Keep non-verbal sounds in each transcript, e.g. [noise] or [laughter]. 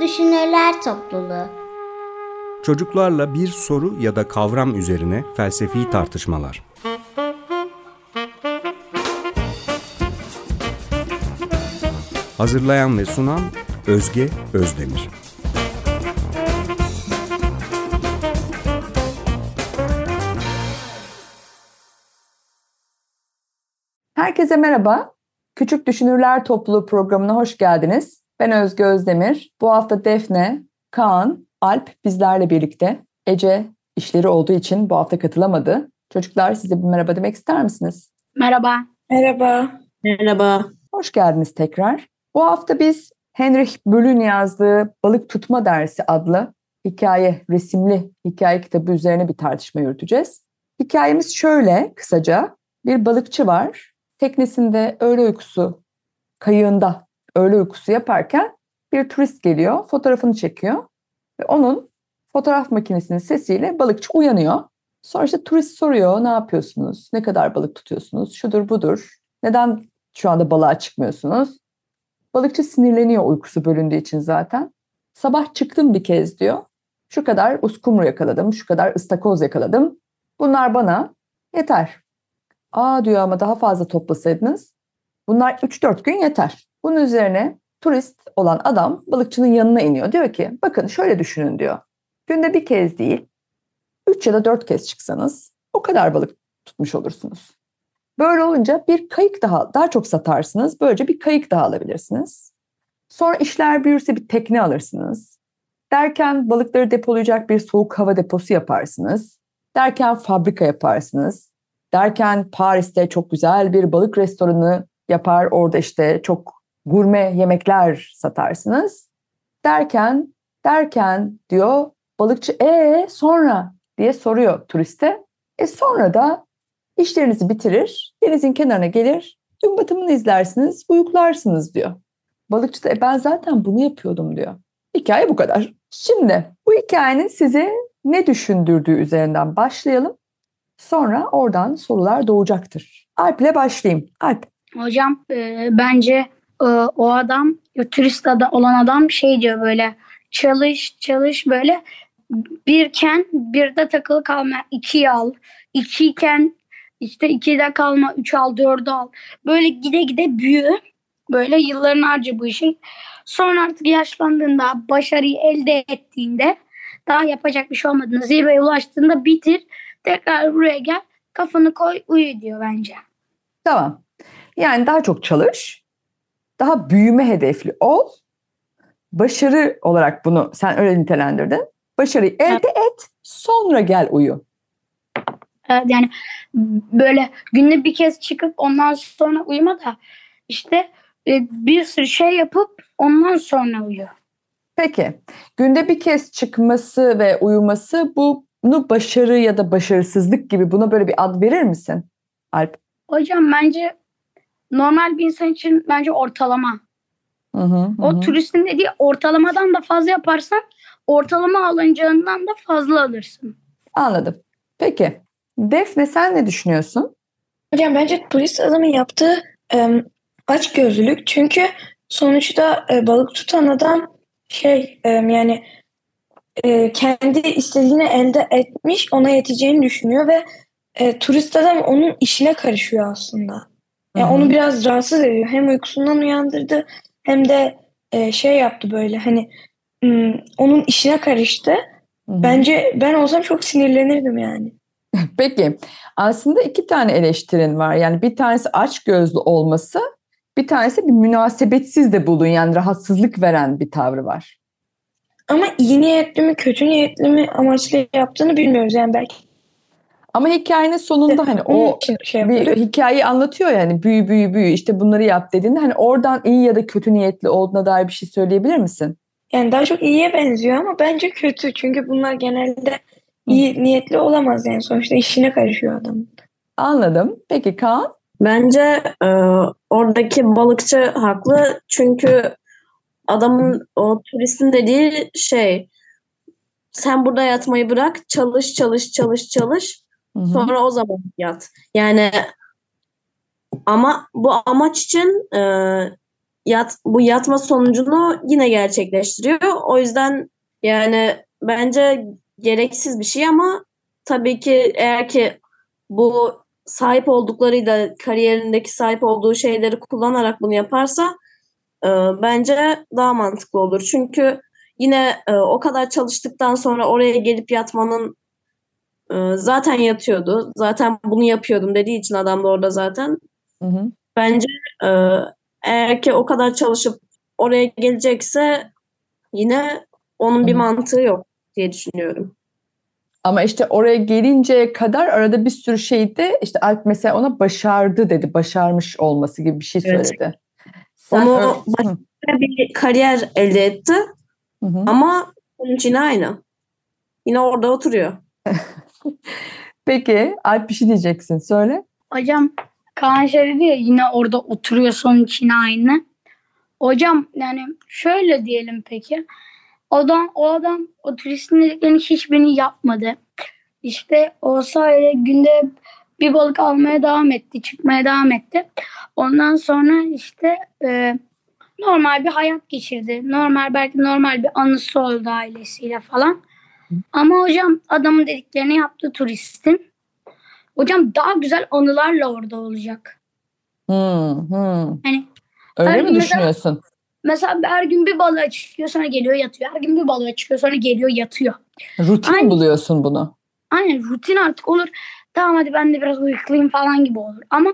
Düşünürler Topluluğu Çocuklarla bir soru ya da kavram üzerine felsefi tartışmalar. Hazırlayan ve sunan Özge Özdemir. Herkese merhaba. Küçük Düşünürler Topluluğu programına hoş geldiniz. Ben Özge Özdemir. Bu hafta Defne, Kaan, Alp bizlerle birlikte. Ece işleri olduğu için bu hafta katılamadı. Çocuklar size bir merhaba demek ister misiniz? Merhaba. Merhaba. Merhaba. Hoş geldiniz tekrar. Bu hafta biz Henrik Böll'ün yazdığı Balık Tutma Dersi adlı hikaye, resimli hikaye kitabı üzerine bir tartışma yürüteceğiz. Hikayemiz şöyle kısaca. Bir balıkçı var. Teknesinde öğle uykusu kayığında öğle uykusu yaparken bir turist geliyor, fotoğrafını çekiyor ve onun fotoğraf makinesinin sesiyle balıkçı uyanıyor. Sonra işte turist soruyor, ne yapıyorsunuz, ne kadar balık tutuyorsunuz, şudur budur, neden şu anda balığa çıkmıyorsunuz? Balıkçı sinirleniyor uykusu bölündüğü için zaten. Sabah çıktım bir kez diyor. Şu kadar uskumru yakaladım, şu kadar ıstakoz yakaladım. Bunlar bana yeter. Aa diyor ama daha fazla toplasaydınız. Bunlar 3-4 gün yeter. Bunun üzerine turist olan adam balıkçının yanına iniyor. Diyor ki bakın şöyle düşünün diyor. Günde bir kez değil, 3 ya da 4 kez çıksanız o kadar balık tutmuş olursunuz. Böyle olunca bir kayık daha daha çok satarsınız. Böylece bir kayık daha alabilirsiniz. Sonra işler büyürse bir tekne alırsınız. Derken balıkları depolayacak bir soğuk hava deposu yaparsınız. Derken fabrika yaparsınız. Derken Paris'te çok güzel bir balık restoranı yapar. Orada işte çok gurme yemekler satarsınız. Derken, derken diyor balıkçı e sonra diye soruyor turiste. E sonra da işlerinizi bitirir, denizin kenarına gelir, gün batımını izlersiniz, uyuklarsınız diyor. Balıkçı da e ben zaten bunu yapıyordum diyor. Hikaye bu kadar. Şimdi bu hikayenin size ne düşündürdüğü üzerinden başlayalım. Sonra oradan sorular doğacaktır. Alp ile başlayayım. Alp. Hocam e, bence e, o adam turist ada, olan adam şey diyor böyle çalış çalış böyle birken birde takılı kalma ikiyi al. ikiyken işte ikide kalma üç al dördü al. Böyle gide gide büyü. Böyle yılların harcı bu işin. Sonra artık yaşlandığında başarıyı elde ettiğinde daha yapacak bir şey olmadığında zirveye ulaştığında bitir. Tekrar buraya gel kafanı koy uyu diyor bence. Tamam. Yani daha çok çalış. Daha büyüme hedefli ol. Başarı olarak bunu sen öyle nitelendirdin. Başarıyı elde et. Sonra gel uyu. Evet, yani böyle günde bir kez çıkıp ondan sonra uyuma da işte e, bir sürü şey yapıp ondan sonra uyu. Peki. Günde bir kez çıkması ve uyuması bunu başarı ya da başarısızlık gibi buna böyle bir ad verir misin Alp? Hocam bence normal bir insan için bence ortalama. Hı hı, O hı. turistin dediği ortalamadan da fazla yaparsan ortalama alınacağından da fazla alırsın. Anladım. Peki. Defne sen ne düşünüyorsun? Hocam bence turist adamın yaptığı e, aç gözlülük. Çünkü sonuçta e, balık tutan adam şey e, yani e, kendi istediğini elde etmiş ona yeteceğini düşünüyor ve e, turist adam onun işine karışıyor aslında. Yani onu biraz rahatsız ediyor. Hem uykusundan uyandırdı hem de e, şey yaptı böyle hani hmm, onun işine karıştı. Hı hı. Bence ben olsam çok sinirlenirdim yani. [laughs] Peki. Aslında iki tane eleştirin var. Yani bir tanesi aç gözlü olması, bir tanesi bir münasebetsiz de bulun yani rahatsızlık veren bir tavrı var. Ama iyi niyetli mi kötü niyetli mi amaçlı yaptığını bilmiyoruz yani belki. Ama hikayenin sonunda hani o şey bir hikayeyi anlatıyor yani büyü büyü büyü işte bunları yap dediğinde hani oradan iyi ya da kötü niyetli olduğuna dair bir şey söyleyebilir misin? Yani daha çok iyiye benziyor ama bence kötü. Çünkü bunlar genelde iyi niyetli olamaz yani sonuçta işine karışıyor adam. Anladım. Peki Kaan? Bence e, oradaki balıkçı haklı çünkü adamın o turistin dediği şey sen burada yatmayı bırak çalış çalış çalış çalış Hı hı. sonra o zaman yat. Yani ama bu amaç için e, yat, bu yatma sonucunu yine gerçekleştiriyor. O yüzden yani bence gereksiz bir şey ama tabii ki eğer ki bu sahip olduklarıyla kariyerindeki sahip olduğu şeyleri kullanarak bunu yaparsa e, bence daha mantıklı olur. Çünkü yine e, o kadar çalıştıktan sonra oraya gelip yatmanın zaten yatıyordu. Zaten bunu yapıyordum dediği için adam da orada zaten. Hı hı. Bence e, eğer ki o kadar çalışıp oraya gelecekse yine onun bir Hı hı. mantığı yok diye düşünüyorum. Ama işte oraya gelinceye kadar arada bir sürü şeydi. İşte Alp mesela ona başardı dedi. Başarmış olması gibi bir şey Evet. söyledi. Sen Onu öyle- Hı, Bir kariyer elde etti hı hı. ama sonuç yine aynı. Yine orada oturuyor. [laughs] Peki Alp bir şey diyeceksin. Söyle. Hocam Kaan şey dedi ya yine orada oturuyor sonuç yine aynı. Hocam yani şöyle diyelim peki. O adam, o adam o turistin dediklerinin hiçbirini yapmadı. İşte o sayede günde bir balık almaya devam etti, çıkmaya devam etti. Ondan sonra işte e, normal bir hayat geçirdi. Normal belki normal bir anısı oldu ailesiyle falan. Ama hocam adamın dediklerini yaptı turistin. Hocam daha güzel anılarla orada olacak. Hı, hı. Hani Öyle mi mesela- düşünüyorsun? mesela her gün bir balığa çıkıyor sonra geliyor yatıyor. Her gün bir balığa çıkıyor sonra geliyor yatıyor. Rutin Aynen. buluyorsun bunu. Aynen rutin artık olur. Tamam hadi ben de biraz uyuklayayım falan gibi olur. Ama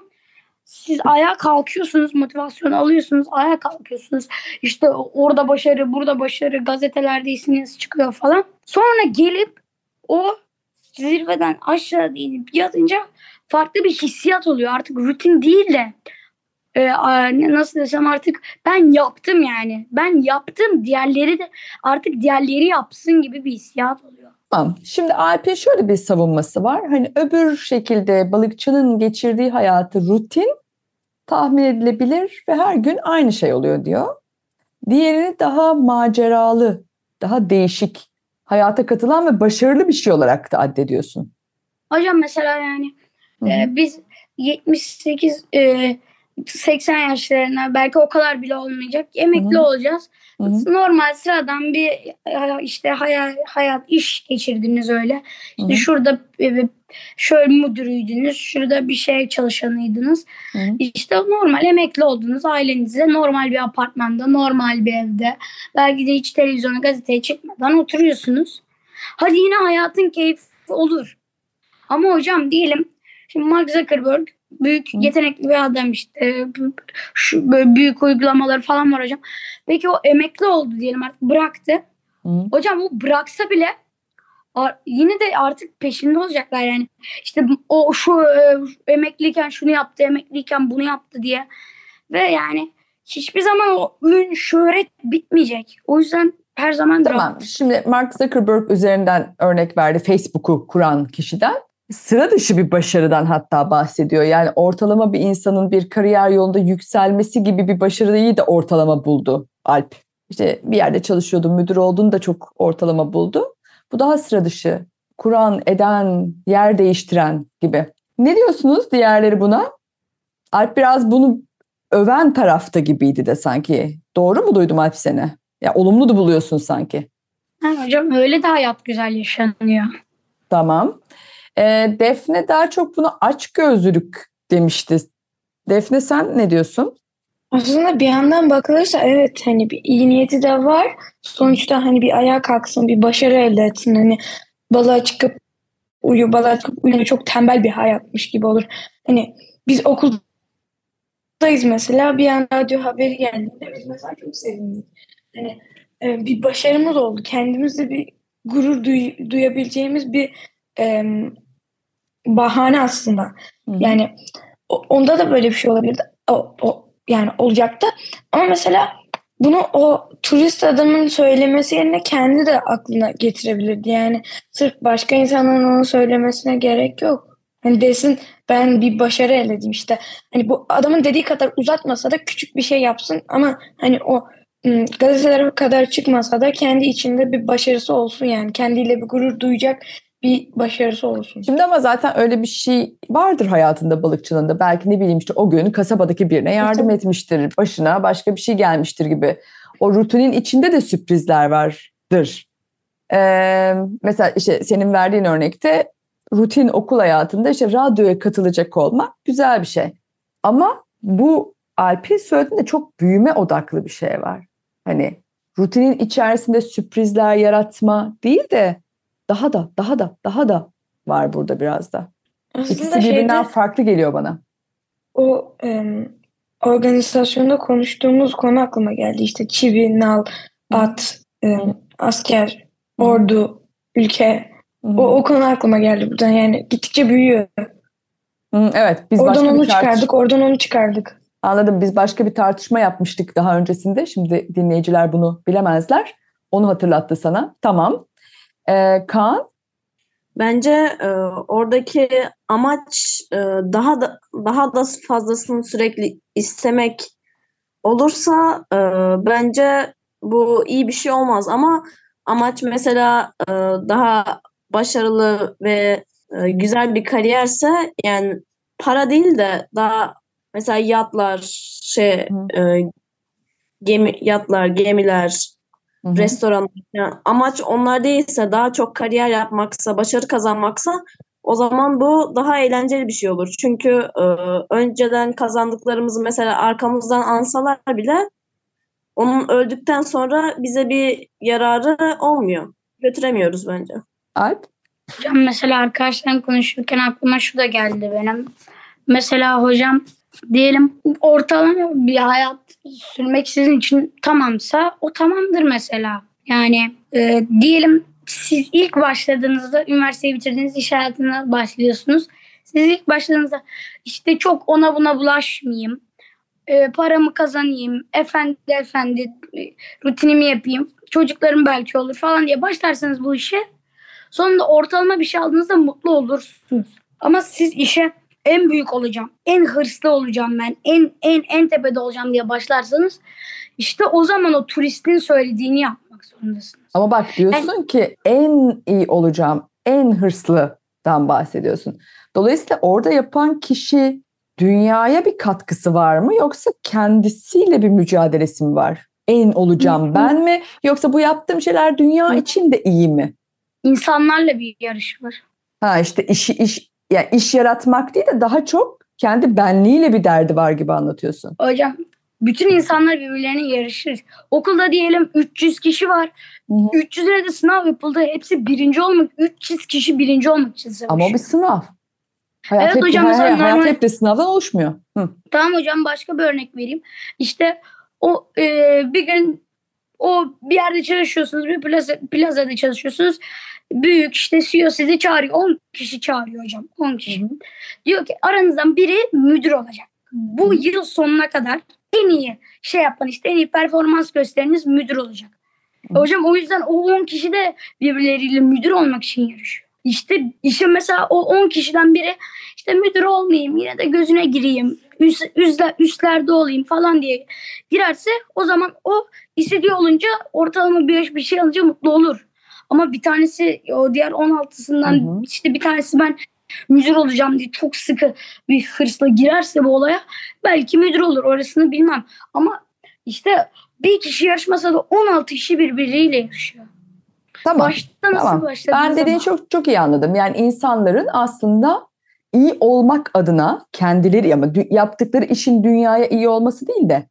siz ayağa kalkıyorsunuz, motivasyon alıyorsunuz, ayağa kalkıyorsunuz. İşte orada başarı, burada başarı, gazetelerde isminiz çıkıyor falan. Sonra gelip o zirveden aşağı inip yatınca farklı bir hissiyat oluyor. Artık rutin değil de e, nasıl desem artık ben yaptım yani. Ben yaptım. Diğerleri de artık diğerleri yapsın gibi bir hissiyat oluyor. Tamam. Şimdi Alp'in şöyle bir savunması var. Hani öbür şekilde balıkçının geçirdiği hayatı rutin, tahmin edilebilir ve her gün aynı şey oluyor diyor. Diğerini daha maceralı, daha değişik, hayata katılan ve başarılı bir şey olarak da addediyorsun. Hocam mesela yani e, biz 78 e, 80 yaşlarına belki o kadar bile olmayacak. Emekli Hı hı. olacağız. Hı hı. Normal sıradan bir e, işte hayat, hayat iş geçirdiniz öyle. İşte Hı hı. şurada şöyle müdürüydünüz, şurada bir şey çalışanıydınız. Hı hı. İşte normal emekli oldunuz ailenizle normal bir apartmanda, normal bir evde. Belki de hiç televizyona, gazeteye çıkmadan oturuyorsunuz. Hadi yine hayatın keyfi olur. Ama hocam diyelim şimdi Mark Zuckerberg büyük yetenekli bir adam işte şu böyle büyük uygulamaları falan var hocam. Peki o emekli oldu diyelim artık bıraktı. Hı. Hocam o bıraksa bile yine de artık peşinde olacaklar yani. İşte o şu e, emekliyken şunu yaptı, emekliyken bunu yaptı diye. Ve yani hiçbir zaman o ün, şöhret bitmeyecek. O yüzden her zaman Tamam. rahat. Şimdi Mark Zuckerberg üzerinden örnek verdi Facebook'u kuran kişiden. Sıra dışı bir başarıdan hatta bahsediyor. Yani ortalama bir insanın bir kariyer yolunda yükselmesi gibi bir başarıyı da ortalama buldu Alp. İşte bir yerde çalışıyordu, müdür olduğunu da çok ortalama buldu. Bu daha sıra dışı. Kuran, eden, yer değiştiren gibi. Ne diyorsunuz diğerleri buna? Alp biraz bunu öven tarafta gibiydi de sanki. Doğru mu duydum Alp seni? Ya olumlu da buluyorsun sanki. Ha, hocam öyle de hayat güzel yaşanıyor. Tamam. Ee, Defne daha çok bunu açgözlülük demişti. Defne sen ne diyorsun? Aslında bir yandan bakılırsa evet hani bir iyi niyeti de var. Sonuçta hani bir ayağa kalksın, bir başarı elde etsin. Hani balığa çıkıp uyu, balığa çıkıp uyu çok tembel bir hayatmış gibi olur. Hani biz okuldayız mesela bir an radyo haberi geldiğinde biz mesela çok sevindik. Hani e, bir başarımız oldu. Kendimizde bir gurur duy- duyabileceğimiz bir em, bahane aslında. Hı. Yani onda da böyle bir şey olabilirdi. O, o yani olacaktı. Ama mesela bunu o turist adamın söylemesi yerine kendi de aklına getirebilirdi. Yani sırf başka insanların onu söylemesine gerek yok. Hani desin ben bir başarı elde ettim işte. Hani bu adamın dediği kadar uzatmasa da küçük bir şey yapsın ama hani o gazetelere kadar çıkmasa da kendi içinde bir başarısı olsun yani. Kendiyle bir gurur duyacak bir başarısı olsun. Şimdi ama zaten öyle bir şey vardır hayatında balıkçılığında. Belki ne bileyim işte o gün kasabadaki birine yardım tabii. etmiştir. Başına başka bir şey gelmiştir gibi. O rutinin içinde de sürprizler vardır. Ee, mesela işte senin verdiğin örnekte rutin okul hayatında işte radyoya katılacak olmak güzel bir şey. Ama bu Alp'in söylediğinde çok büyüme odaklı bir şey var. Hani rutinin içerisinde sürprizler yaratma değil de daha da daha da daha da var burada biraz da. İkisi Aslında birbirinden şeyde farklı geliyor bana. o em, organizasyonda konuştuğumuz konu aklıma geldi. İşte çivi, nal, at, em, asker, ordu, ülke. O, o konu aklıma geldi buradan. Yani gittikçe büyüyor. Evet biz Oradan başka onu tartış- çıkardık, oradan onu çıkardık. Anladım. Biz başka bir tartışma yapmıştık daha öncesinde. Şimdi dinleyiciler bunu bilemezler. Onu hatırlattı sana. Tamam. Ee, Kaan? Bence e, oradaki amaç e, daha da daha da fazlasını sürekli istemek olursa e, bence bu iyi bir şey olmaz ama amaç mesela e, daha başarılı ve e, güzel bir kariyerse yani para değil de daha mesela yatlar şey e, gemi yatlar gemiler Hı hı. restoran yani amaç onlar değilse daha çok kariyer yapmaksa, başarı kazanmaksa o zaman bu daha eğlenceli bir şey olur. Çünkü e, önceden kazandıklarımızı mesela arkamızdan ansalar bile onun öldükten sonra bize bir yararı olmuyor. Götüremiyoruz bence. Alp? Hocam mesela arkadaşlarım konuşurken aklıma şu da geldi benim. Mesela hocam diyelim ortalama bir hayat sürmek sizin için tamamsa o tamamdır mesela. Yani e, diyelim siz ilk başladığınızda üniversiteyi bitirdiniz iş hayatına başlıyorsunuz. Siz ilk başladığınızda işte çok ona buna bulaşmayayım. e, paramı kazanayım. Efendi efendi e, rutinimi yapayım. Çocuklarım belki olur falan diye başlarsanız bu işe Sonunda ortalama bir şey aldığınızda mutlu olursunuz. Ama siz işe en büyük olacağım, en hırslı olacağım ben, en en en tepede olacağım diye başlarsanız işte o zaman o turistin söylediğini yapmak zorundasınız. Ama bak diyorsun ki en iyi olacağım, en hırslıdan bahsediyorsun. Dolayısıyla orada yapan kişi dünyaya bir katkısı var mı yoksa kendisiyle bir mücadelesi mi var? En olacağım ben mi yoksa bu yaptığım şeyler dünya için de iyi mi? İnsanlarla bir yarış var. Ha işte işi iş yani iş yaratmak değil de daha çok kendi benliğiyle bir derdi var gibi anlatıyorsun. Hocam bütün insanlar birbirlerine yarışır. Okulda diyelim 300 kişi var. Hı hı. 300'üne de sınav yapıldı. Hepsi birinci olmak, 300 kişi birinci olmak için savaşıyor. Ama o bir sınav. Hayat, Evet hep, hocam, hay- mesela hayat normal- hep de sınavdan oluşmuyor. Hı. Tamam hocam başka bir örnek vereyim. İşte o e, bir gün o bir yerde çalışıyorsunuz, bir plaza, plazada çalışıyorsunuz. Büyük işte CEO sizi çağırıyor. 10 kişi çağırıyor hocam. 10 kişi. Diyor ki aranızdan biri müdür olacak. Bu yıl sonuna kadar en iyi şey yapan işte en iyi performans gösteriniz müdür olacak. Hı. Hocam o yüzden o 10 kişi de birbirleriyle müdür olmak için yarışıyor. İşte işe mesela o 10 kişiden biri işte müdür olmayayım yine de gözüne gireyim. Üst, üstler, üstlerde olayım falan diye girerse o zaman o istediği olunca ortalama bir, bir şey alınca mutlu olur. Ama bir tanesi o diğer 16'sından Hı hı. işte bir tanesi ben müdür olacağım diye çok sıkı bir hırsla girerse bu olaya belki müdür olur orasını bilmem. Ama işte bir kişi yarışmasa da 16 kişi birbiriyle yarışıyor. Tamam. Başta nasıl tamam. başladı? Ben dediğini çok çok iyi anladım. Yani insanların aslında iyi olmak adına kendileri ama yaptıkları işin dünyaya iyi olması değil de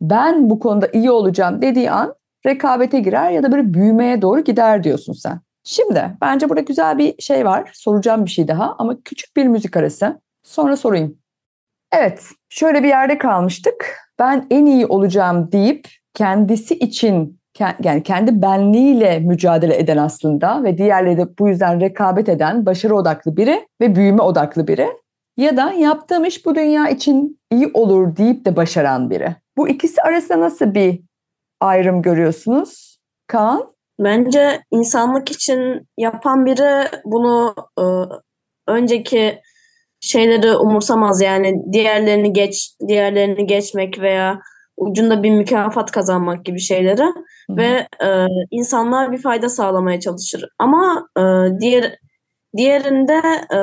ben bu konuda iyi olacağım dediği an rekabete girer ya da böyle büyümeye doğru gider diyorsun sen. Şimdi bence burada güzel bir şey var. Soracağım bir şey daha ama küçük bir müzik arası. Sonra sorayım. Evet, şöyle bir yerde kalmıştık. Ben en iyi olacağım deyip kendisi için yani kendi benliğiyle mücadele eden aslında ve diğerleri de bu yüzden rekabet eden başarı odaklı biri ve büyüme odaklı biri ya da yaptığım iş bu dünya için iyi olur deyip de başaran biri. Bu ikisi arasında nasıl bir ayrım görüyorsunuz? Kaan? Bence insanlık için yapan biri bunu e, önceki şeyleri umursamaz yani diğerlerini geç diğerlerini geçmek veya ucunda bir mükafat kazanmak gibi şeyleri ve e, insanlar bir fayda sağlamaya çalışır. Ama e, diğer diğerinde e,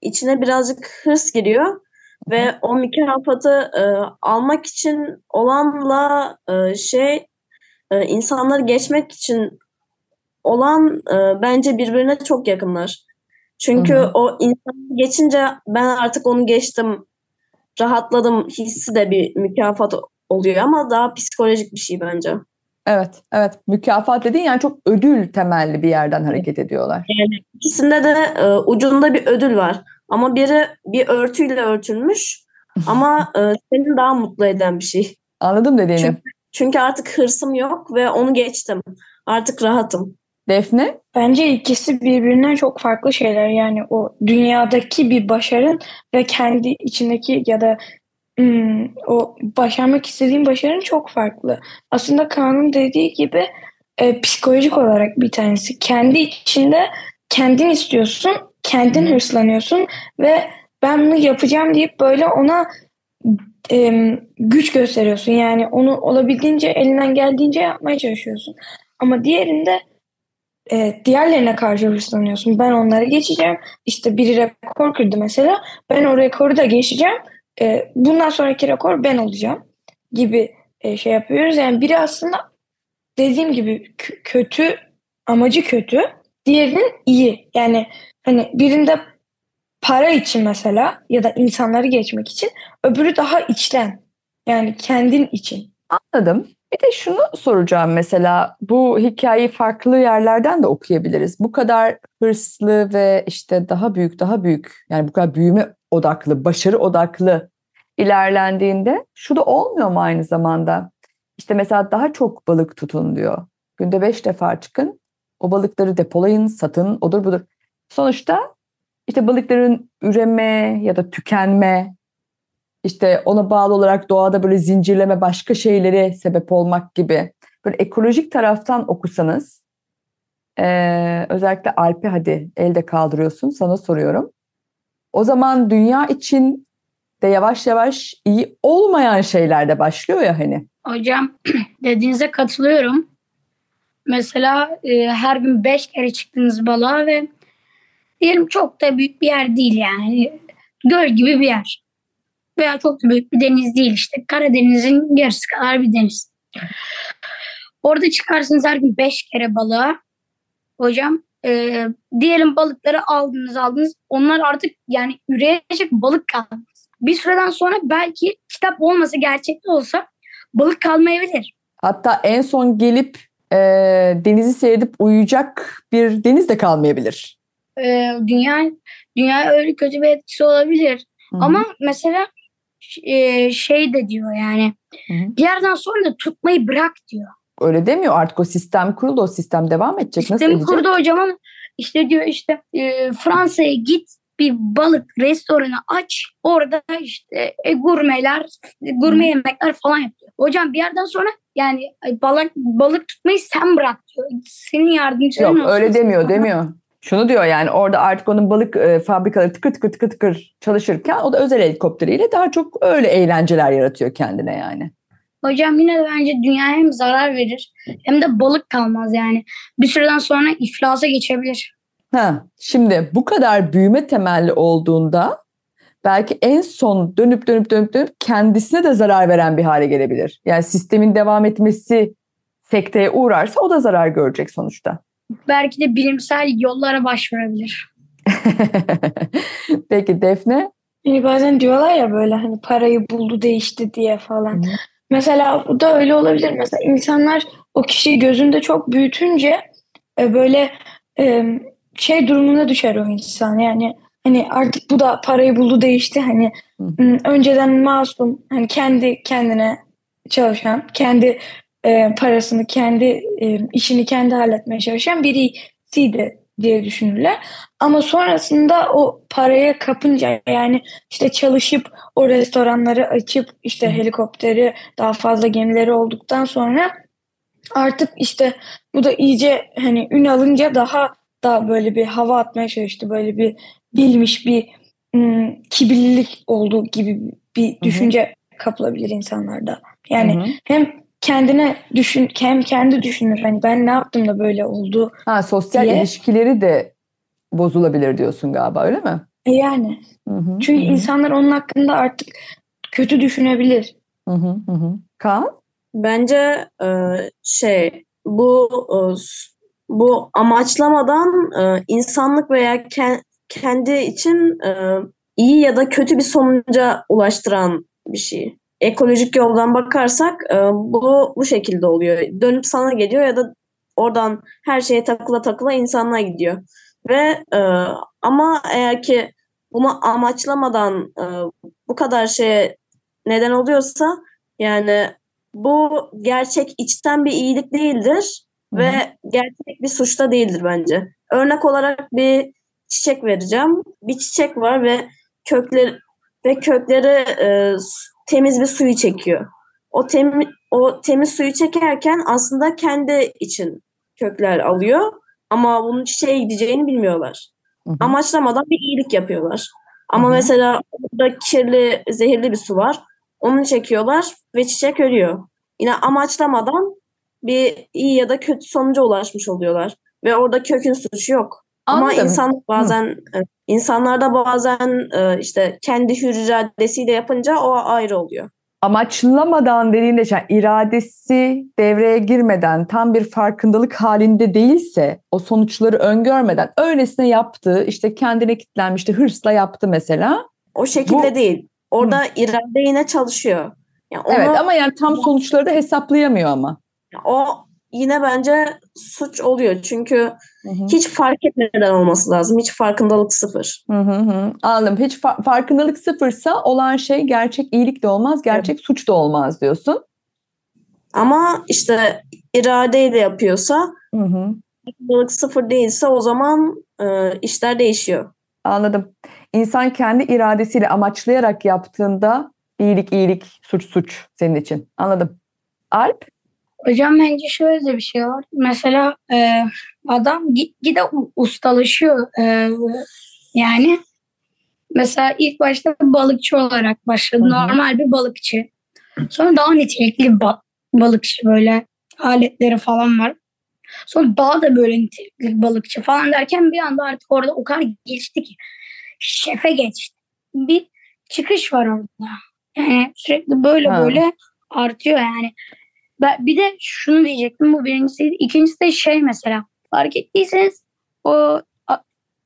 içine birazcık hırs giriyor ve o mükafatı e, almak için olanla e, şey e, insanları geçmek için olan e, bence birbirine çok yakınlar. Çünkü Hı hı. o insan geçince ben artık onu geçtim, rahatladım hissi de bir mükafat oluyor ama daha psikolojik bir şey bence. Evet, evet. Mükafat dediğin yani çok ödül temelli bir yerden hareket ediyorlar. Yani ikisinde de e, ucunda bir ödül var. Ama biri bir örtüyle örtülmüş [laughs] ama e, seni daha mutlu eden bir şey. Anladım dediğini. Çünkü- Çünkü artık hırsım yok ve onu geçtim. Artık rahatım. Defne? Bence ikisi birbirinden çok farklı şeyler. Yani o dünyadaki bir başarın ve kendi içindeki ya da hmm, o başarmak istediğin başarın çok farklı. Aslında Kaan'ın dediği gibi e, psikolojik olarak bir tanesi. Kendi içinde kendin istiyorsun, kendin hırslanıyorsun ve ben bunu yapacağım deyip böyle ona e, güç gösteriyorsun. Yani onu olabildiğince elinden geldiğince yapmaya çalışıyorsun. Ama diğerinde e, diğerlerine karşı hırslanıyorsun. Ben onları geçeceğim. İşte biri rekor kırdı mesela. Ben o rekoru da geçeceğim. E, bundan sonraki rekor ben olacağım gibi e, şey yapıyoruz. Yani biri aslında dediğim gibi kötü, amacı kötü. Diğerinin iyi. Yani hani birinde para için mesela ya da insanları geçmek için öbürü daha içten. Yani kendin için. Anladım. Bir de şunu soracağım mesela bu hikayeyi farklı yerlerden de okuyabiliriz. Bu kadar hırslı ve işte daha büyük daha büyük yani bu kadar büyüme odaklı, başarı odaklı ilerlendiğinde şu da olmuyor mu aynı zamanda? İşte mesela daha çok balık tutun diyor. Günde beş defa çıkın, o balıkları depolayın, satın, odur budur. Sonuçta işte balıkların üreme ya da tükenme işte ona bağlı olarak doğada böyle zincirleme başka şeylere sebep olmak gibi böyle ekolojik taraftan okusanız eee, özellikle Alp'i hadi elde kaldırıyorsun sana soruyorum. O zaman dünya için de yavaş yavaş iyi olmayan şeyler de başlıyor ya hani. Hocam [clears throat] dediğinize katılıyorum. Mesela e, her gün 5 kere çıktınız balığa ve diyelim çok da büyük bir yer değil yani. Göl gibi bir yer. Veya çok da büyük bir deniz değil işte. Karadeniz'in yarısı kadar bir deniz. Orada çıkarsınız her gün 5 kere balığa. Hocam e, diyelim balıkları aldınız aldınız. Onlar artık yani üreyecek balık kalmaz. Bir süreden sonra belki kitap olmasa gerçekte olsa balık kalmayabilir. Hatta en son gelip eee, denizi seyredip uyuyacak bir deniz de kalmayabilir. Ee, dünya dünya öyle kötü bir etkisi olabilir. Hı hı. Ama mesela e, şey de diyor yani Hı hı. bir yerden sonra da tutmayı bırak diyor. öyle demiyor artık o sistem kuruldu o sistem devam edecek. Nasıl Sistemi edecek? kurdu hocam ama işte diyor işte e, Fransa'ya git bir balık restoranı aç orada işte e, gurmeler gurme yemekler falan yapıyor. Hocam bir yerden sonra yani balık balık tutmayı sen bırak diyor. Senin yardımcın Yok olsun. öyle demiyor demiyor. Şunu diyor yani orada artık onun balık e, fabrikaları tıkır tıkır tıkır tıkır çalışırken o da özel helikopteriyle daha çok öyle eğlenceler yaratıyor kendine yani. Hocam yine de bence dünyaya hem zarar verir hem de balık kalmaz yani. Bir süreden sonra iflasa geçebilir. Ha, şimdi bu kadar büyüme temelli olduğunda belki en son dönüp dönüp dönüp dönüp kendisine de zarar veren bir hale gelebilir. Yani sistemin devam etmesi sekteye uğrarsa o da zarar görecek sonuçta. Belki de bilimsel yollara başvurabilir. [laughs] Peki Defne? Hani bazen diyorlar ya böyle hani parayı buldu değişti diye falan. Hı. Mesela bu da öyle olabilir. Mesela insanlar o kişiyi gözünde çok büyütünce e, böyle e, şey durumuna düşer o insan. Yani hani artık bu da parayı buldu değişti. Hani Hı. önceden masum hani kendi kendine çalışan, kendi e, parasını, kendi e, işini kendi halletmeye çalışan birisiydi diye düşünürler. Ama sonrasında o paraya kapınca yani işte çalışıp o restoranları açıp işte helikopteri daha fazla gemileri olduktan sonra artık işte bu da iyice hani ün alınca daha da böyle bir hava atmaya çalıştı. Böyle bir bilmiş bir ım, kibirlilik olduğu gibi bir düşünce kapılabilir insanlarda. Yani Hı hı. hem kendine düşün hem kendi düşünür hani ben ne yaptım da böyle oldu Ha, sosyal diye. ilişkileri de bozulabilir diyorsun galiba öyle mi? E Yani. Hı hı, Çünkü hı insanlar onun hakkında artık kötü düşünebilir. hı hı, hı hı. Kaan? Bence e, şey bu e, bu amaçlamadan e, insanlık veya ke- kendi için e, iyi ya da kötü bir sonuca ulaştıran bir şey. Ekolojik yoldan bakarsak e, bu bu şekilde oluyor. Dönüp sana geliyor ya da oradan her şeye takıla takıla insanlığa gidiyor. Ve e, ama eğer ki bunu amaçlamadan e, bu kadar şeye neden oluyorsa yani bu gerçek içten bir iyilik değildir Hı ve gerçek bir suç da değildir bence. Örnek olarak bir çiçek vereceğim. Bir çiçek var ve kökleri ve kökleri e, temiz bir suyu çekiyor. O temiz o temiz suyu çekerken aslında kendi için kökler alıyor ama bunun çiçeğe gideceğini bilmiyorlar. Hı hı. Amaçlamadan bir iyilik yapıyorlar. Ama Hı hı. mesela orada kirli, zehirli bir su var. Onu çekiyorlar ve çiçek ölüyor. Yine amaçlamadan bir iyi ya da kötü sonuca ulaşmış oluyorlar. Ve orada kökün suçu yok. Ama Anladım. insan bazen e, insanlarda bazen e, işte kendi hür iradesiyle yapınca o ayrı oluyor. Amaçlamadan dediğinde şey, iradesi devreye girmeden tam bir farkındalık halinde değilse o sonuçları öngörmeden öylesine yaptığı işte kendine kitlenmişti hırsla yaptı mesela. O şekilde Bu- değil. Orada irade yine çalışıyor. Yani onu, Evet ama yani tam sonuçları da hesaplayamıyor ama. o yine bence suç oluyor. Çünkü Hı hı. hiç fark etmeden olması lazım. Hiç farkındalık sıfır. Hı hı hı. Anladım. Hiç fa- farkındalık sıfırsa olan şey gerçek iyilik de olmaz, gerçek suç da olmaz diyorsun. Ama işte iradeyle yapıyorsa, Hı hı. farkındalık sıfır değilse o zaman e, işler değişiyor. Anladım. İnsan kendi iradesiyle amaçlayarak yaptığında iyilik iyilik, suç suç senin için. Anladım. Alp? Hocam bence şöyle bir şey var. Mesela e, adam gitgide u- ustalaşıyor. E, yani mesela ilk başta balıkçı olarak başladı. Hı hı. Normal bir balıkçı. Sonra daha nitelikli ba- balıkçı böyle aletleri falan var. Sonra daha da böyle nitelikli balıkçı falan derken bir anda artık orada o kadar geçti ki şefe geçti. Bir çıkış var orada. Yani sürekli böyle Ha. böyle artıyor yani. Ben, bir de şunu diyecektim bu birincisiydi. İkincisi de şey mesela fark ettiyseniz o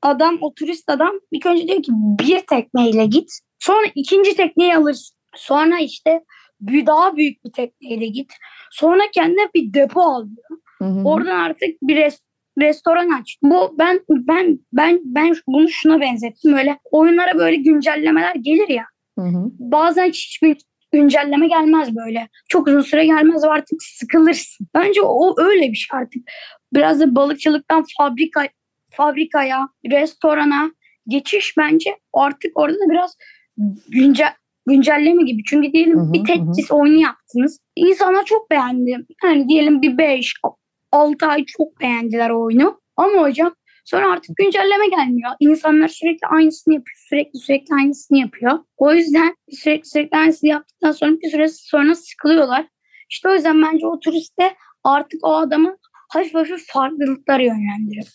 adam o turist adam ilk önce diyor ki bir tekneyle git. Sonra ikinci tekneyi alırsın. Sonra işte bir daha büyük bir tekneyle git. Sonra kendine bir depo al diyor. Hı hı. Oradan artık bir res- restoran aç. Bu ben ben ben ben bunu şuna benzettim. Böyle oyunlara böyle güncellemeler gelir ya. Hı hı. Bazen hiçbir güncelleme gelmez böyle. Çok uzun süre gelmez ve artık sıkılırsın. Bence o öyle bir şey artık. Biraz da balıkçılıktan fabrika fabrikaya, restorana geçiş bence artık orada da biraz güncel güncelleme gibi. Çünkü diyelim Hı hı, bir hı hı. Tetris oyunu yaptınız. İnsanlar çok beğendi. Yani diyelim bir 5 6 ay çok beğendiler o oyunu. Ama hocam sonra artık güncelleme gelmiyor. İnsanlar sürekli aynısını yapıyor. Sürekli sürekli aynısını yapıyor. O yüzden sürekli sürekli aynısını yaptıktan sonra bir süre sonra sıkılıyorlar. İşte o yüzden bence o turiste artık o adamı hafif hafif farklılıklar yönlendiriyor.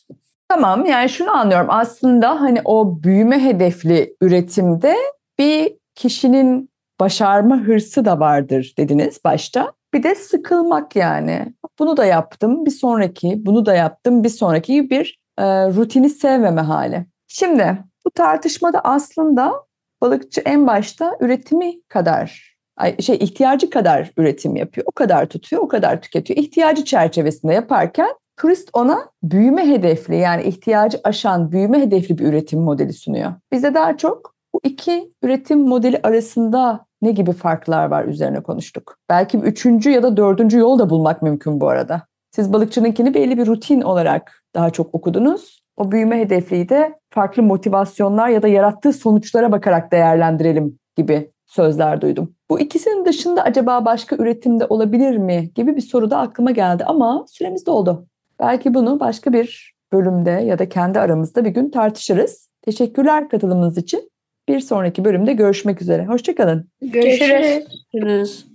Tamam yani şunu anlıyorum aslında hani o büyüme hedefli üretimde bir kişinin başarma hırsı da vardır dediniz başta. Bir de sıkılmak yani. Bunu da yaptım bir sonraki, bunu da yaptım bir sonraki bir e, rutini sevmeme hali. Şimdi bu tartışmada aslında balıkçı en başta üretimi kadar şey ihtiyacı kadar üretim yapıyor. O kadar tutuyor, o kadar tüketiyor. İhtiyacı çerçevesinde yaparken turist ona büyüme hedefli yani ihtiyacı aşan büyüme hedefli bir üretim modeli sunuyor. Bize daha çok bu iki üretim modeli arasında ne gibi farklar var üzerine konuştuk. Belki üçüncü ya da dördüncü yol da bulmak mümkün bu arada. Siz balıkçınınkini belli bir rutin olarak daha çok okudunuz. O büyüme hedefliyi de farklı motivasyonlar ya da yarattığı sonuçlara bakarak değerlendirelim gibi sözler duydum. Bu ikisinin dışında acaba başka üretimde olabilir mi gibi bir soru da aklıma geldi ama süremiz doldu. Belki bunu başka bir bölümde ya da kendi aramızda bir gün tartışırız. Teşekkürler katılımınız için. Bir sonraki bölümde görüşmek üzere. Hoşçakalın. Görüşürüz. Görüşürüz.